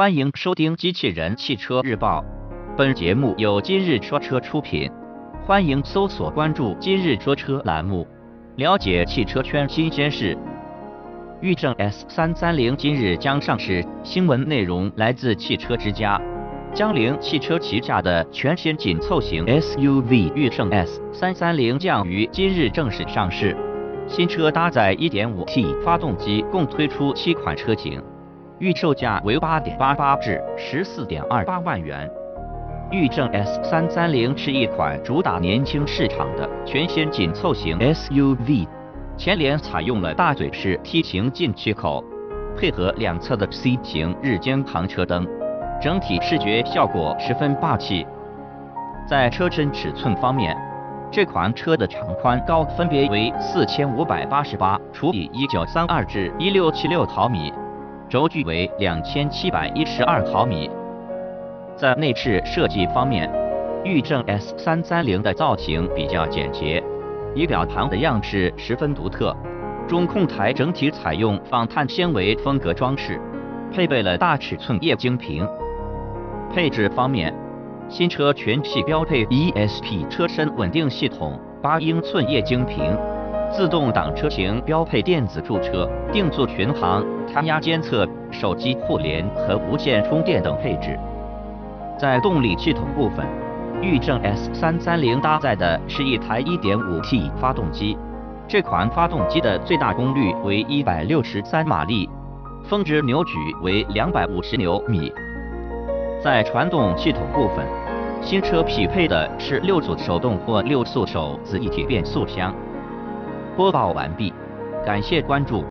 欢迎收听《机器人汽车日报》，本节目由今日说车出品。欢迎搜索关注“今日说车”栏目，了解汽车圈新鲜事。驭胜 S 三三零今日将上市，新闻内容来自汽车之家。江铃汽车旗下的全新紧凑型 SUV 驭胜 S 三三零将于今日正式上市。新车搭载 1.5T 发动机，共推出七款车型，预售价为8.88至14.28万元。驭胜 S 三三零是一款主打年轻市场的全新紧凑型 SUV，前脸采用了大嘴式 T 型进气口，配合两侧的 C 型日间行车灯，整体视觉效果十分霸气。在车身尺寸方面，这款车的长宽高分别为四千五百八十八除以一九三二至一六七六毫米，轴距为两千七百一十二毫米。在内饰设计方面，驭胜 S 三三零的造型比较简洁，仪表盘的样式十分独特。中控台整体采用仿碳纤维风格装饰，配备了大尺寸液晶屏。配置方面，新车全系标配 ESP 车身稳定系统、八英寸液晶屏、自动挡车型标配电子驻车、定速巡航、胎压监测、手机互联和无线充电等配置。在动力系统部分，驭胜 S 三三零搭载的是一台 1.5T 发动机，这款发动机的最大功率为163马力，峰值扭矩为250牛米。在传动系统部分，新车匹配的是六速手动或六速手自一体变速箱。播报完毕，感谢关注。